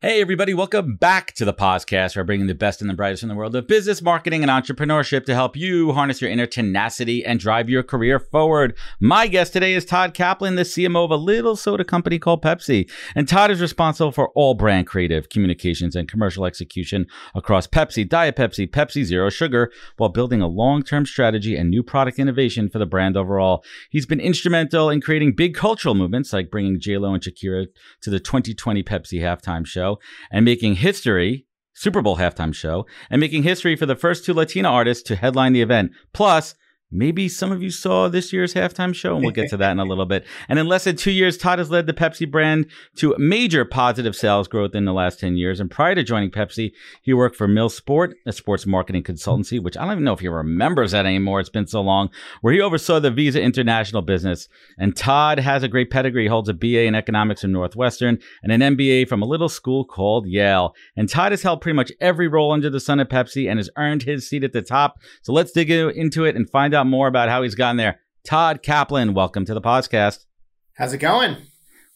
Hey, everybody, welcome back to the podcast. We're bringing the best and the brightest in the world of business, marketing, and entrepreneurship to help you harness your inner tenacity and drive your career forward. My guest today is Todd Kaplan, the CMO of a little soda company called Pepsi. And Todd is responsible for all brand creative, communications, and commercial execution across Pepsi, Diet Pepsi, Pepsi Zero Sugar, while building a long term strategy and new product innovation for the brand overall. He's been instrumental in creating big cultural movements like bringing JLo and Shakira to the 2020 Pepsi halftime show and making history, Super Bowl halftime show, and making history for the first two Latina artists to headline the event. Plus, Maybe some of you saw this year's halftime show, and we'll get to that in a little bit. And in less than two years, Todd has led the Pepsi brand to major positive sales growth in the last 10 years. And prior to joining Pepsi, he worked for Millsport, a sports marketing consultancy, which I don't even know if he remembers that anymore. It's been so long, where he oversaw the Visa International business. And Todd has a great pedigree. He holds a BA in economics from Northwestern and an MBA from a little school called Yale. And Todd has held pretty much every role under the sun at Pepsi and has earned his seat at the top. So let's dig into it and find out out more about how he's gotten there. Todd Kaplan, welcome to the podcast. How's it going?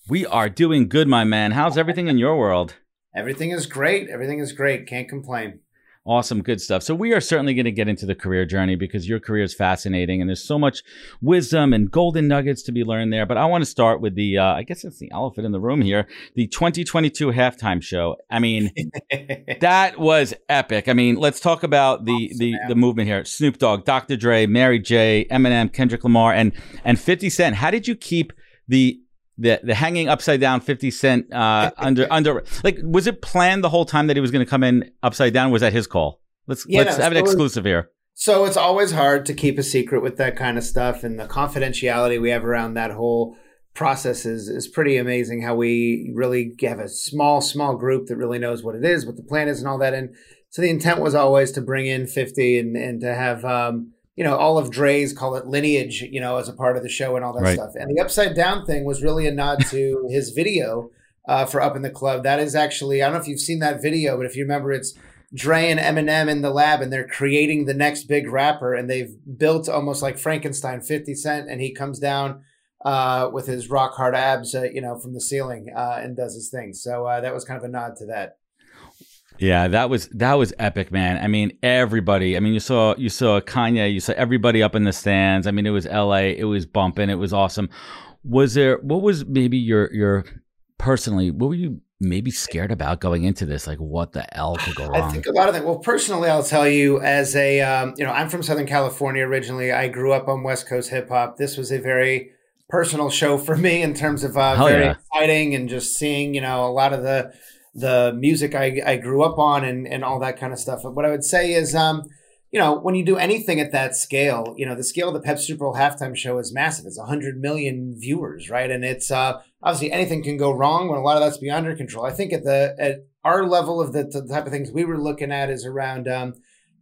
We are doing good, my man. How's everything in your world? Everything is great. Everything is great. Can't complain. Awesome, good stuff. So we are certainly going to get into the career journey because your career is fascinating, and there's so much wisdom and golden nuggets to be learned there. But I want to start with the, uh, I guess it's the elephant in the room here, the 2022 halftime show. I mean, that was epic. I mean, let's talk about the awesome, the man. the movement here: Snoop Dogg, Dr. Dre, Mary J, Eminem, Kendrick Lamar, and and 50 Cent. How did you keep the the the hanging upside down 50 cent uh, under under like was it planned the whole time that he was going to come in upside down? Was that his call? Let's yeah, let's no, have an exclusive here. So it's always hard to keep a secret with that kind of stuff and the confidentiality we have around that whole process is, is pretty amazing how we really have a small small group that really knows what it is what the plan is and all that and so the intent was always to bring in 50 and and to have um, you know, all of Dre's call it lineage, you know, as a part of the show and all that right. stuff. And the upside down thing was really a nod to his video uh, for Up in the Club. That is actually, I don't know if you've seen that video, but if you remember, it's Dre and Eminem in the lab and they're creating the next big rapper and they've built almost like Frankenstein 50 Cent and he comes down uh, with his rock hard abs, uh, you know, from the ceiling uh, and does his thing. So uh, that was kind of a nod to that. Yeah, that was that was epic, man. I mean, everybody. I mean, you saw you saw Kanye, you saw everybody up in the stands. I mean, it was L.A. It was bumping. It was awesome. Was there? What was maybe your your personally? What were you maybe scared about going into this? Like, what the L could go wrong? I think a lot of that. Well, personally, I'll tell you, as a um, you know, I'm from Southern California originally. I grew up on West Coast hip hop. This was a very personal show for me in terms of uh, very yeah. exciting and just seeing you know a lot of the the music I, I grew up on and, and all that kind of stuff. But what I would say is, um, you know, when you do anything at that scale, you know, the scale of the Pep Super Bowl halftime show is massive. It's 100 million viewers, right? And it's uh, obviously anything can go wrong when a lot of that's beyond your control. I think at the at our level of the, the type of things we were looking at is around, um,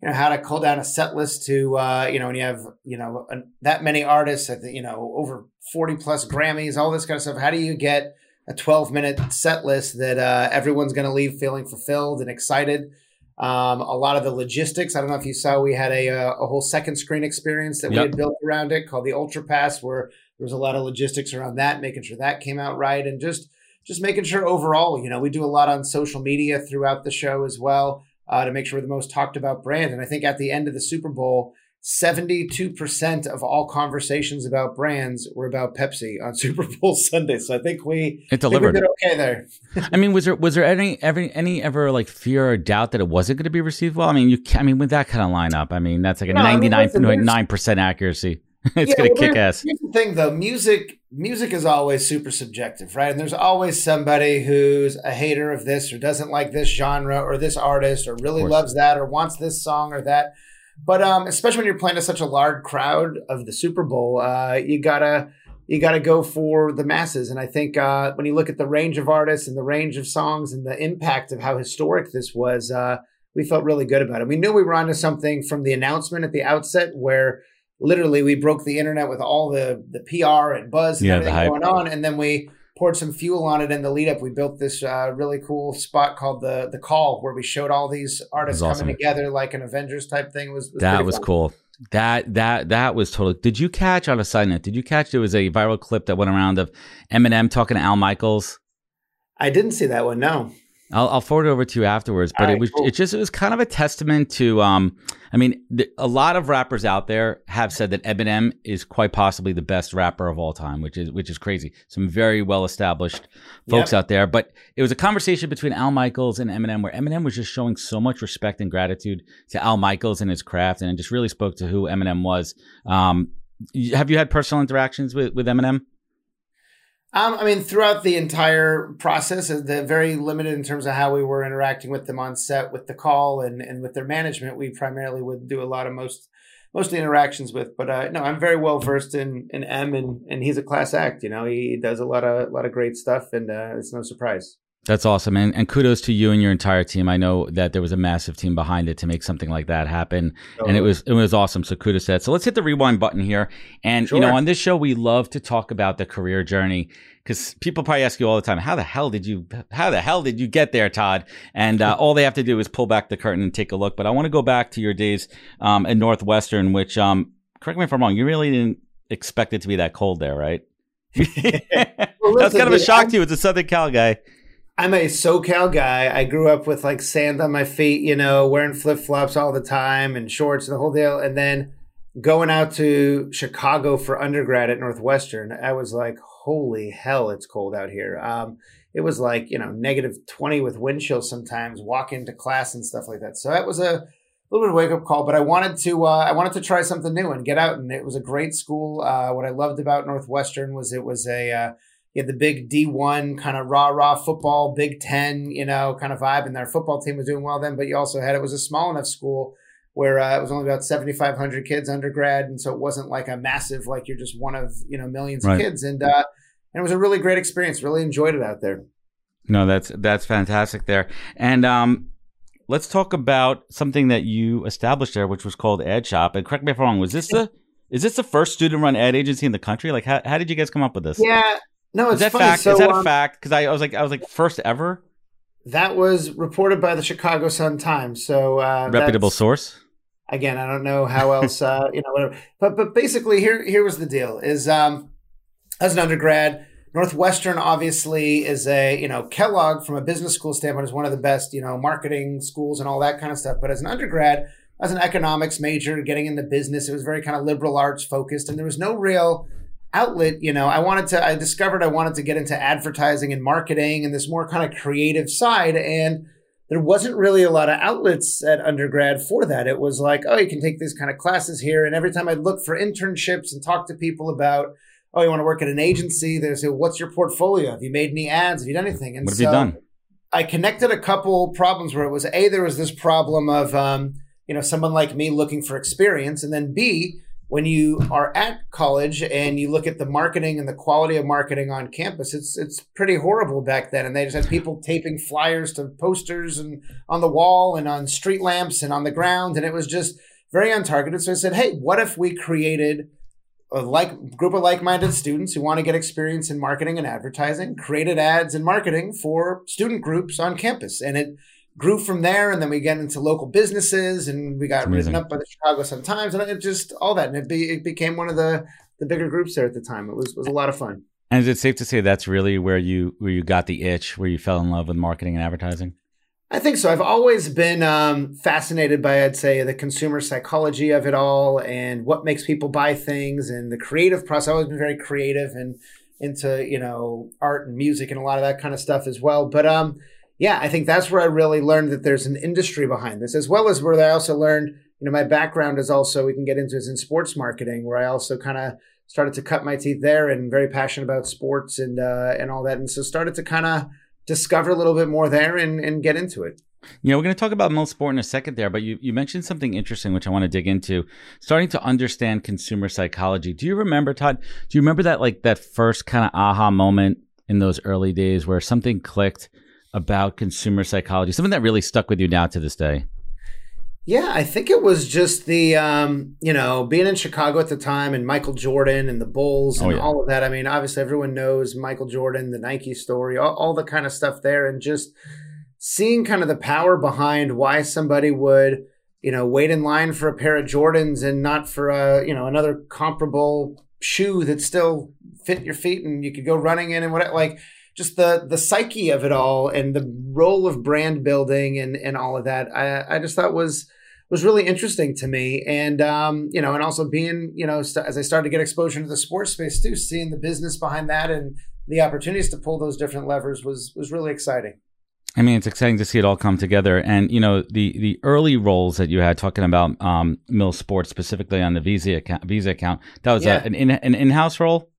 you know, how to call down a set list to, uh, you know, when you have, you know, that many artists, you know, over 40 plus Grammys, all this kind of stuff. How do you get a 12 minute set list that uh, everyone's going to leave feeling fulfilled and excited. Um, a lot of the logistics. I don't know if you saw, we had a, uh, a whole second screen experience that yep. we had built around it called the Ultra Pass, where there was a lot of logistics around that, making sure that came out right, and just just making sure overall, you know, we do a lot on social media throughout the show as well uh, to make sure we're the most talked about brand. And I think at the end of the Super Bowl, 72% of all conversations about brands were about Pepsi on Super Bowl Sunday. So I think we, it delivered. We okay there. I mean, was there was there any ever any ever like fear or doubt that it wasn't going to be received well? I mean, you I mean with that kind of lineup, I mean that's like a nine point nine percent accuracy. it's yeah, gonna well, kick ass. Here's the thing, though: music, music is always super subjective, right? And there's always somebody who's a hater of this, or doesn't like this genre, or this artist, or really loves that, or wants this song or that. But um, especially when you're playing to such a large crowd of the Super Bowl, uh, you gotta you gotta go for the masses. And I think uh, when you look at the range of artists and the range of songs and the impact of how historic this was, uh, we felt really good about it. We knew we were onto something from the announcement at the outset, where literally we broke the internet with all the the PR and buzz and yeah, everything going on, and then we poured some fuel on it in the lead up. We built this uh, really cool spot called the the Call, where we showed all these artists awesome. coming together like an Avengers type thing. It was, was that was fun. cool. That that that was totally. Did you catch on a side note? Did you catch there was a viral clip that went around of Eminem talking to Al Michaels? I didn't see that one. No. I'll, I'll forward it over to you afterwards. But right, it was cool. it just it was kind of a testament to um I mean th- a lot of rappers out there have said that Eminem is quite possibly the best rapper of all time, which is which is crazy. Some very well established folks yep. out there. But it was a conversation between Al Michaels and Eminem where Eminem was just showing so much respect and gratitude to Al Michaels and his craft, and it just really spoke to who Eminem was. Um, have you had personal interactions with with Eminem? Um, I mean, throughout the entire process, uh, the very limited in terms of how we were interacting with them on set, with the call and, and with their management, we primarily would do a lot of most most interactions with. But uh, no, I'm very well versed in in M, and and he's a class act. You know, he does a lot of a lot of great stuff, and uh, it's no surprise. That's awesome. And, and kudos to you and your entire team. I know that there was a massive team behind it to make something like that happen. Oh. And it was it was awesome. So kudos to that. So let's hit the rewind button here. And sure. you know, on this show we love to talk about the career journey because people probably ask you all the time, how the hell did you how the hell did you get there, Todd? And uh, all they have to do is pull back the curtain and take a look. But I want to go back to your days um, at Northwestern, which um, correct me if I'm wrong, you really didn't expect it to be that cold there, right? well, listen, That's kind of a shock I'm- to you as a Southern Cal guy. I'm a SoCal guy. I grew up with like sand on my feet, you know, wearing flip flops all the time and shorts and the whole deal. And then going out to Chicago for undergrad at Northwestern, I was like, holy hell, it's cold out here. Um, it was like, you know, negative 20 with wind chill sometimes, walk into class and stuff like that. So that was a little bit of wake up call, but I wanted to, uh, I wanted to try something new and get out. And it was a great school. Uh, what I loved about Northwestern was it was a, uh, you had the big D1 kind of rah rah football, Big Ten, you know, kind of vibe, and their football team was doing well then. But you also had it was a small enough school where uh, it was only about 7,500 kids undergrad, and so it wasn't like a massive like you're just one of you know millions right. of kids, and uh, and it was a really great experience. Really enjoyed it out there. No, that's that's fantastic there, and um, let's talk about something that you established there, which was called Ad Shop. And correct me if I'm wrong. Was this the is this the first student run ad agency in the country? Like, how, how did you guys come up with this? Yeah, no, it's is that funny. fact? So, is that um, a fact? Because I, I, was like, I was like, first ever. That was reported by the Chicago Sun Times. So uh, reputable source. Again, I don't know how else, uh, you know, whatever. But but basically, here here was the deal: is um, as an undergrad, Northwestern obviously is a you know Kellogg from a business school standpoint is one of the best you know marketing schools and all that kind of stuff. But as an undergrad, as an economics major, getting into business, it was very kind of liberal arts focused, and there was no real outlet, you know, I wanted to, I discovered I wanted to get into advertising and marketing and this more kind of creative side. And there wasn't really a lot of outlets at undergrad for that. It was like, oh, you can take these kind of classes here. And every time I'd look for internships and talk to people about, oh, you want to work at an agency, they say, what's your portfolio? Have you made any ads? Have you done anything? And what have so you done? I connected a couple problems where it was A, there was this problem of, um, you know, someone like me looking for experience. And then B, when you are at college and you look at the marketing and the quality of marketing on campus, it's it's pretty horrible back then. And they just had people taping flyers to posters and on the wall and on street lamps and on the ground, and it was just very untargeted. So I said, hey, what if we created a like group of like-minded students who want to get experience in marketing and advertising, created ads and marketing for student groups on campus, and it grew from there, and then we get into local businesses, and we got written up by the Chicago Sun Times, and it just all that, and it, be, it became one of the the bigger groups there at the time. It was was a lot of fun. And is it safe to say that's really where you where you got the itch, where you fell in love with marketing and advertising? I think so. I've always been um, fascinated by, I'd say, the consumer psychology of it all and what makes people buy things and the creative process. I've always been very creative and into, you know, art and music and a lot of that kind of stuff as well. But um, yeah, I think that's where I really learned that there's an industry behind this, as well as where I also learned, you know, my background is also, we can get into is in sports marketing, where I also kind of started to cut my teeth there and very passionate about sports and, uh, and all that. And so started to kind of, discover a little bit more there and, and get into it. Yeah, we're going to talk about Millsport in a second there, but you, you mentioned something interesting, which I want to dig into. Starting to understand consumer psychology. Do you remember, Todd? Do you remember that like that first kind of aha moment in those early days where something clicked about consumer psychology? Something that really stuck with you now to this day? Yeah, I think it was just the um, you know being in Chicago at the time and Michael Jordan and the Bulls oh, and oh, yeah. all of that. I mean, obviously everyone knows Michael Jordan, the Nike story, all, all the kind of stuff there, and just seeing kind of the power behind why somebody would you know wait in line for a pair of Jordans and not for a you know another comparable shoe that still fit your feet and you could go running in and what like just the the psyche of it all and the role of brand building and and all of that I, I just thought was was really interesting to me and um, you know and also being you know st- as I started to get exposure to the sports space too seeing the business behind that and the opportunities to pull those different levers was was really exciting. I mean, it's exciting to see it all come together. And you know, the the early roles that you had talking about um, Mill Sports specifically on the Visa account, Visa account, that was yeah. a, an in, an in house role.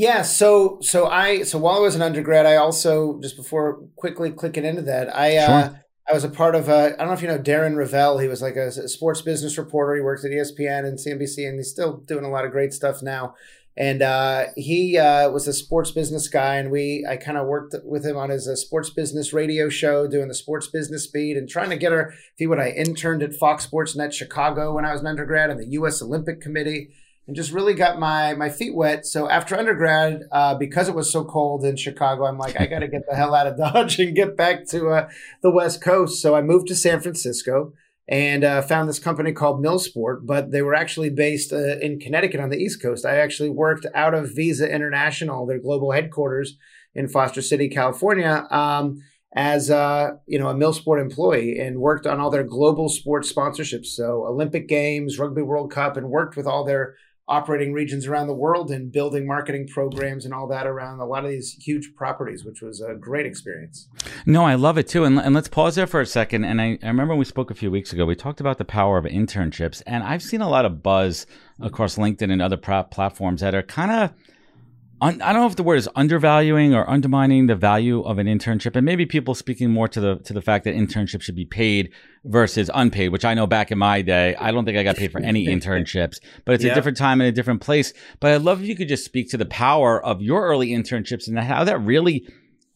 Yeah, so so I so while I was an undergrad, I also just before quickly clicking into that, I uh, sure. uh, I was a part of a I don't know if you know Darren Rovell. He was like a, a, sports business reporter. He works at ESPN and CNBC, and he's still doing a lot of great stuff now. And uh, he uh, was a sports business guy, and we I kind of worked with him on his uh, sports business radio show, doing the sports business beat, and trying to get her. If he would, I interned at Fox Sports Net Chicago when I was an undergrad, in the U.S. Olympic Committee and just really got my my feet wet. So after undergrad, uh, because it was so cold in Chicago, I'm like, I got to get the hell out of Dodge and get back to uh, the West Coast. So I moved to San Francisco and uh, found this company called Millsport, but they were actually based uh, in Connecticut on the East Coast. I actually worked out of Visa International, their global headquarters in Foster City, California. Um, as uh, you know a Millsport employee and worked on all their global sports sponsorships so olympic games rugby world cup and worked with all their operating regions around the world and building marketing programs and all that around a lot of these huge properties, which was a great experience. No, I love it too. And, and let's pause there for a second. And I, I remember we spoke a few weeks ago, we talked about the power of internships. And I've seen a lot of buzz across LinkedIn and other platforms that are kind of I don't know if the word is undervaluing or undermining the value of an internship, and maybe people speaking more to the to the fact that internships should be paid versus unpaid. Which I know back in my day, I don't think I got paid for any internships, but it's yeah. a different time and a different place. But I'd love if you could just speak to the power of your early internships and how that really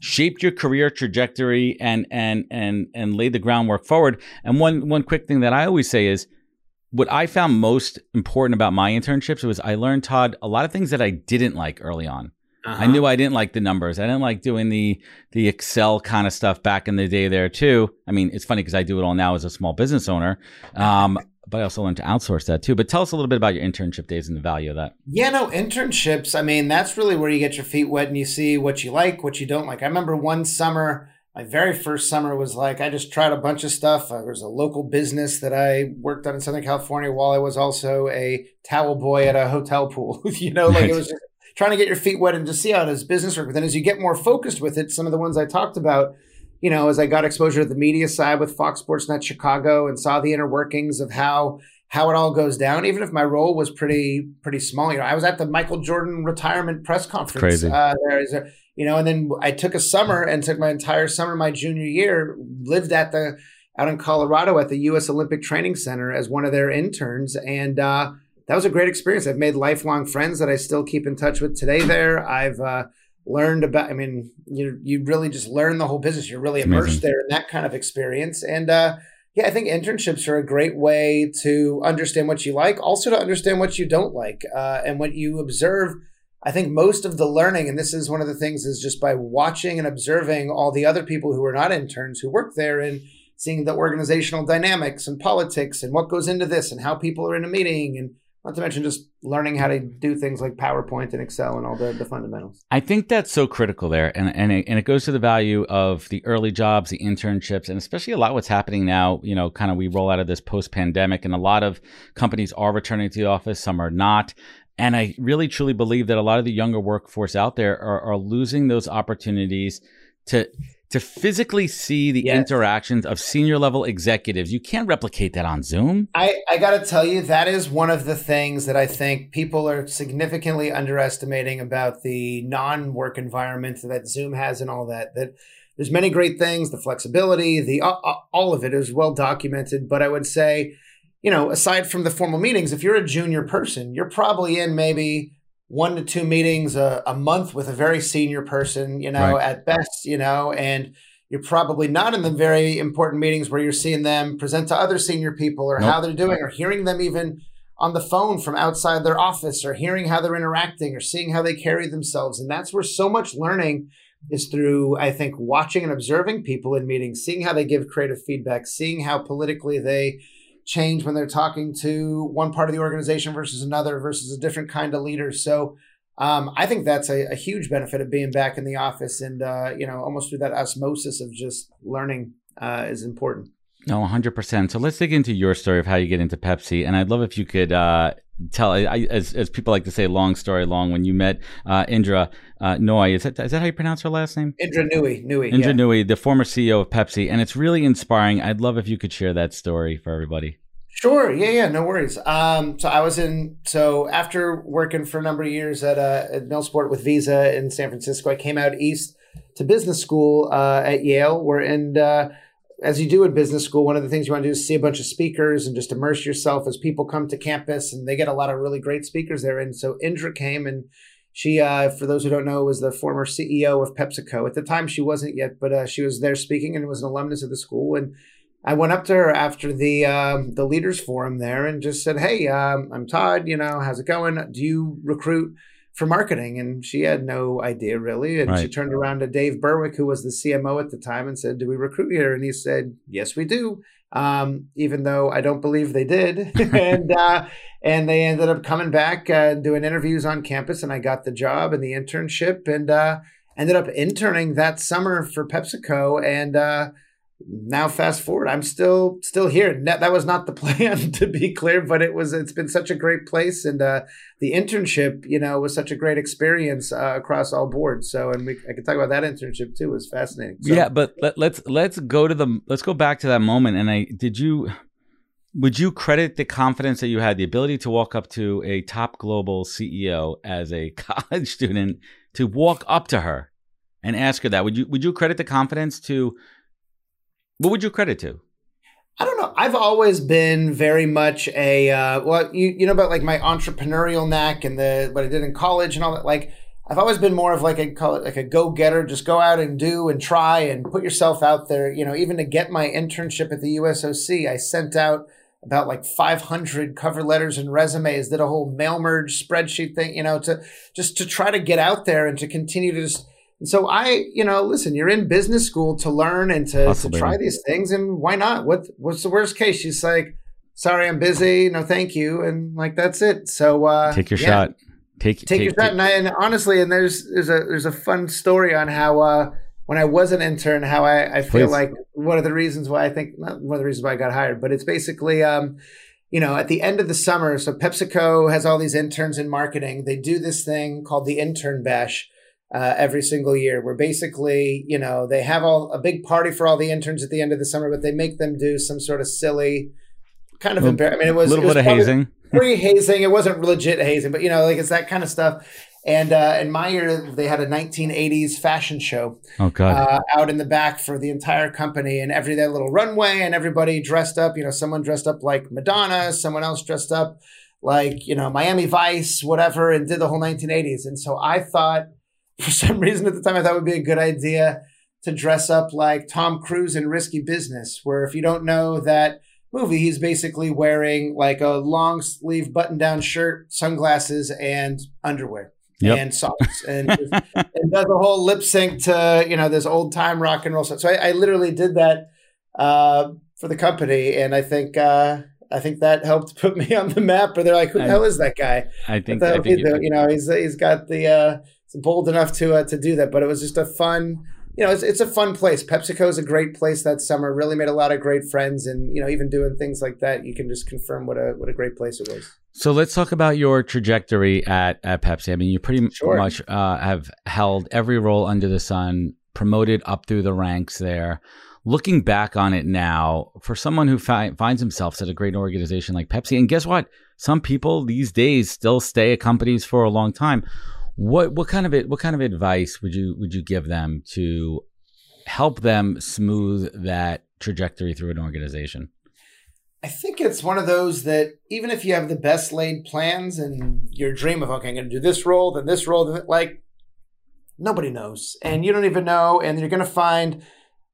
shaped your career trajectory and and and and laid the groundwork forward. And one one quick thing that I always say is what I found most important about my internships was I learned Todd a lot of things that I didn't like early on. Uh-huh. I knew I didn't like the numbers. I didn't like doing the the Excel kind of stuff back in the day there too. I mean, it's funny because I do it all now as a small business owner. Um, but I also learned to outsource that too. But tell us a little bit about your internship days and the value of that. Yeah, no, internships, I mean, that's really where you get your feet wet and you see what you like, what you don't like. I remember one summer my very first summer was like I just tried a bunch of stuff. Uh, there was a local business that I worked on in Southern California while I was also a towel boy at a hotel pool. you know, like it was just trying to get your feet wet and just see how does business work. But then as you get more focused with it, some of the ones I talked about, you know, as I got exposure to the media side with Fox Sports Net Chicago and saw the inner workings of how how it all goes down, even if my role was pretty pretty small. You know, I was at the Michael Jordan retirement press conference. Crazy. Uh, there is a you know, and then I took a summer and took my entire summer, my junior year, lived at the out in Colorado at the U.S. Olympic Training Center as one of their interns, and uh, that was a great experience. I've made lifelong friends that I still keep in touch with today. There, I've uh, learned about. I mean, you you really just learn the whole business. You're really immersed there in that kind of experience, and uh, yeah, I think internships are a great way to understand what you like, also to understand what you don't like, uh, and what you observe. I think most of the learning, and this is one of the things, is just by watching and observing all the other people who are not interns who work there and seeing the organizational dynamics and politics and what goes into this and how people are in a meeting and not to mention just learning how to do things like PowerPoint and Excel and all the, the fundamentals. I think that's so critical there. And, and, it, and it goes to the value of the early jobs, the internships, and especially a lot what's happening now. You know, kind of we roll out of this post pandemic, and a lot of companies are returning to the office, some are not. And I really truly believe that a lot of the younger workforce out there are, are losing those opportunities to to physically see the yes. interactions of senior level executives. You can't replicate that on Zoom. I, I got to tell you, that is one of the things that I think people are significantly underestimating about the non work environment that Zoom has and all that. That there's many great things, the flexibility, the all of it is well documented. But I would say, you know, aside from the formal meetings, if you're a junior person, you're probably in maybe one to two meetings a, a month with a very senior person, you know, right. at best, you know, and you're probably not in the very important meetings where you're seeing them present to other senior people or nope. how they're doing or hearing them even on the phone from outside their office or hearing how they're interacting or seeing how they carry themselves. And that's where so much learning is through, I think, watching and observing people in meetings, seeing how they give creative feedback, seeing how politically they change when they're talking to one part of the organization versus another versus a different kind of leader. So um, I think that's a, a, huge benefit of being back in the office and, uh, you know, almost through that osmosis of just learning uh, is important. No, 100%. So let's dig into your story of how you get into Pepsi. And I'd love if you could uh, tell, I, as, as people like to say, long story long, when you met uh, Indra uh, Nooyi, is that, is that how you pronounce her last name? Indra Nooyi. Nooyi Indra yeah. Nooyi, the former CEO of Pepsi. And it's really inspiring. I'd love if you could share that story for everybody. Sure. Yeah. Yeah. No worries. Um, so I was in. So after working for a number of years at uh, at Millsport with Visa in San Francisco, I came out east to business school uh, at Yale. Where and uh, as you do in business school, one of the things you want to do is see a bunch of speakers and just immerse yourself as people come to campus, and they get a lot of really great speakers there. And so Indra came and. She, uh, for those who don't know, was the former CEO of PepsiCo. At the time, she wasn't yet, but uh, she was there speaking and was an alumnus of the school. And I went up to her after the um, the leaders forum there and just said, "Hey, um, I'm Todd. You know, how's it going? Do you recruit for marketing?" And she had no idea really. And right. she turned around to Dave Burwick, who was the CMO at the time, and said, "Do we recruit here?" And he said, "Yes, we do." Um, even though I don't believe they did, and uh, and they ended up coming back uh, doing interviews on campus, and I got the job and the internship, and uh, ended up interning that summer for PepsiCo, and uh, now fast forward i'm still still here. That, was not the plan to be clear but it was it's been such a great place. And uh, the internship you know was such a great experience uh, across all boards. So and we, i could talk about that internship too. It was fascinating. So, yeah but let, let's let's go to the let's go back to that moment. And i did you would you credit the confidence that you had the ability to walk up to a top global ceo as a college student to walk up to her and ask her that? Would you would you credit the confidence to what would you credit to? I don't know. I've always been very much a uh, well, you you know about like my entrepreneurial knack and the what I did in college and all that. Like I've always been more of like a call it like a go getter. Just go out and do and try and put yourself out there. You know, even to get my internship at the USOC, I sent out about like 500 cover letters and resumes. Did a whole mail merge spreadsheet thing. You know, to just to try to get out there and to continue to just and so I, you know, listen, you're in business school to learn and to, to try these things, and why not? What what's the worst case? She's like, sorry, I'm busy. No, thank you, and like that's it. So uh, take your yeah. shot. Take take, take your shot. And, I, and, honestly, and there's there's a there's a fun story on how uh, when I was an intern, how I, I feel Please. like one of the reasons why I think not one of the reasons why I got hired, but it's basically um, you know, at the end of the summer, so PepsiCo has all these interns in marketing. They do this thing called the intern bash uh, every single year. Where basically, you know, they have all a big party for all the interns at the end of the summer, but they make them do some sort of silly kind of embarrassing. I mean, it was a little was bit of hazing, pre hazing. It wasn't legit hazing, but you know, like it's that kind of stuff. And uh, in my year, they had a 1980s fashion show oh, uh, out in the back for the entire company, and every that little runway, and everybody dressed up. You know, someone dressed up like Madonna, someone else dressed up like you know Miami Vice, whatever, and did the whole 1980s. And so I thought for some reason at the time I thought it would be a good idea to dress up like Tom Cruise in Risky Business, where if you don't know that movie, he's basically wearing like a long sleeve button down shirt, sunglasses, and underwear. Yep. And socks, and, and does a whole lip sync to you know this old time rock and roll stuff. So I, I literally did that uh, for the company, and I think uh, I think that helped put me on the map. Or they're like, "Who the hell is that guy?" I think, I think the, you know he's he's got the uh, bold enough to uh, to do that. But it was just a fun, you know, it's it's a fun place. PepsiCo is a great place that summer. Really made a lot of great friends, and you know, even doing things like that, you can just confirm what a what a great place it was. So let's talk about your trajectory at at Pepsi. I mean, you pretty sure. much uh, have held every role under the sun, promoted up through the ranks there looking back on it now, for someone who fi- finds himself at a great organization like Pepsi, and guess what? Some people these days still stay at companies for a long time. What what kind of it? What kind of advice would you would you give them to help them smooth that trajectory through an organization? I think it's one of those that even if you have the best laid plans and your dream of okay, I'm going to do this role, then this role, then like nobody knows, and you don't even know, and you're going to find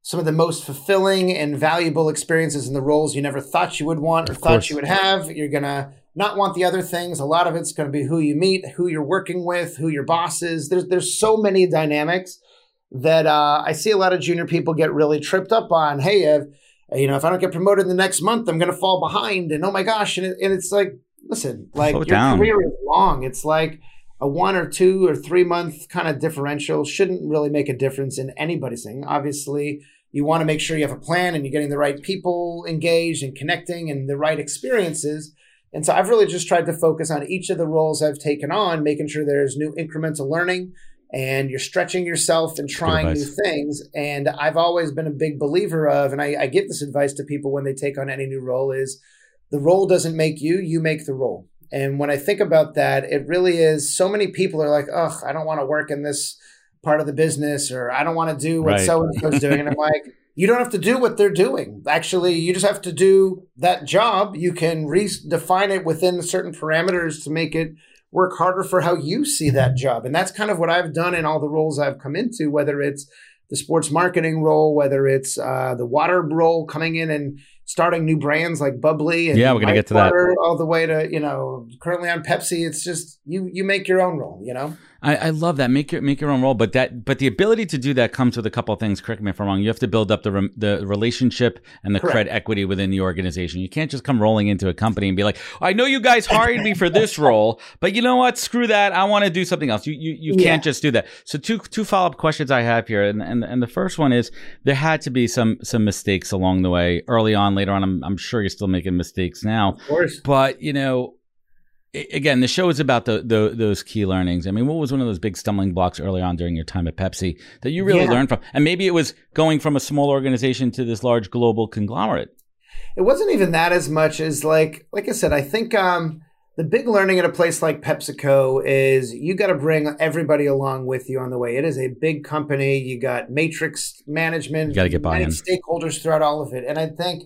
some of the most fulfilling and valuable experiences in the roles you never thought you would want or thought you would have. You're going to not want the other things. A lot of it's going to be who you meet, who you're working with, who your boss is. There's, there's so many dynamics that uh, I see a lot of junior people get really tripped up on. Hey, uh, you know, if I don't get promoted in the next month, I'm going to fall behind. And oh my gosh. And, it, and it's like, listen, like Slow your down. career is long. It's like, a one or two or three month kind of differential shouldn't really make a difference in anybody's thing. Obviously, you want to make sure you have a plan and you're getting the right people engaged and connecting and the right experiences. And so I've really just tried to focus on each of the roles I've taken on, making sure there's new incremental learning and you're stretching yourself and trying new things. And I've always been a big believer of, and I, I give this advice to people when they take on any new role is the role doesn't make you, you make the role. And when I think about that, it really is so many people are like, oh, I don't want to work in this part of the business, or I don't want to do what so and so's doing. And I'm like, you don't have to do what they're doing. Actually, you just have to do that job. You can redefine it within certain parameters to make it work harder for how you see that job. And that's kind of what I've done in all the roles I've come into, whether it's the sports marketing role, whether it's uh, the water role coming in and starting new brands like Bubbly and yeah, we're gonna get to that all the way to you know currently on Pepsi. It's just you you make your own role, you know. I, I, love that. Make your make your own role, but that but the ability to do that comes with a couple of things. Correct me if I'm wrong. You have to build up the re, the relationship and the Correct. cred equity within the organization. You can't just come rolling into a company and be like, "I know you guys hired me for this role, but you know what? Screw that. I want to do something else." You you, you yeah. can't just do that. So two two follow up questions I have here, and, and and the first one is there had to be some some mistakes along the way, early on, later on. I'm I'm sure you're still making mistakes now, of course, but you know again, the show is about the, the, those key learnings. I mean, what was one of those big stumbling blocks early on during your time at Pepsi that you really yeah. learned from? And maybe it was going from a small organization to this large global conglomerate. It wasn't even that as much as like like I said. I think um, the big learning at a place like PepsiCo is you got to bring everybody along with you on the way. It is a big company. You got matrix management. You got to get buy-in. Stakeholders throughout all of it, and I think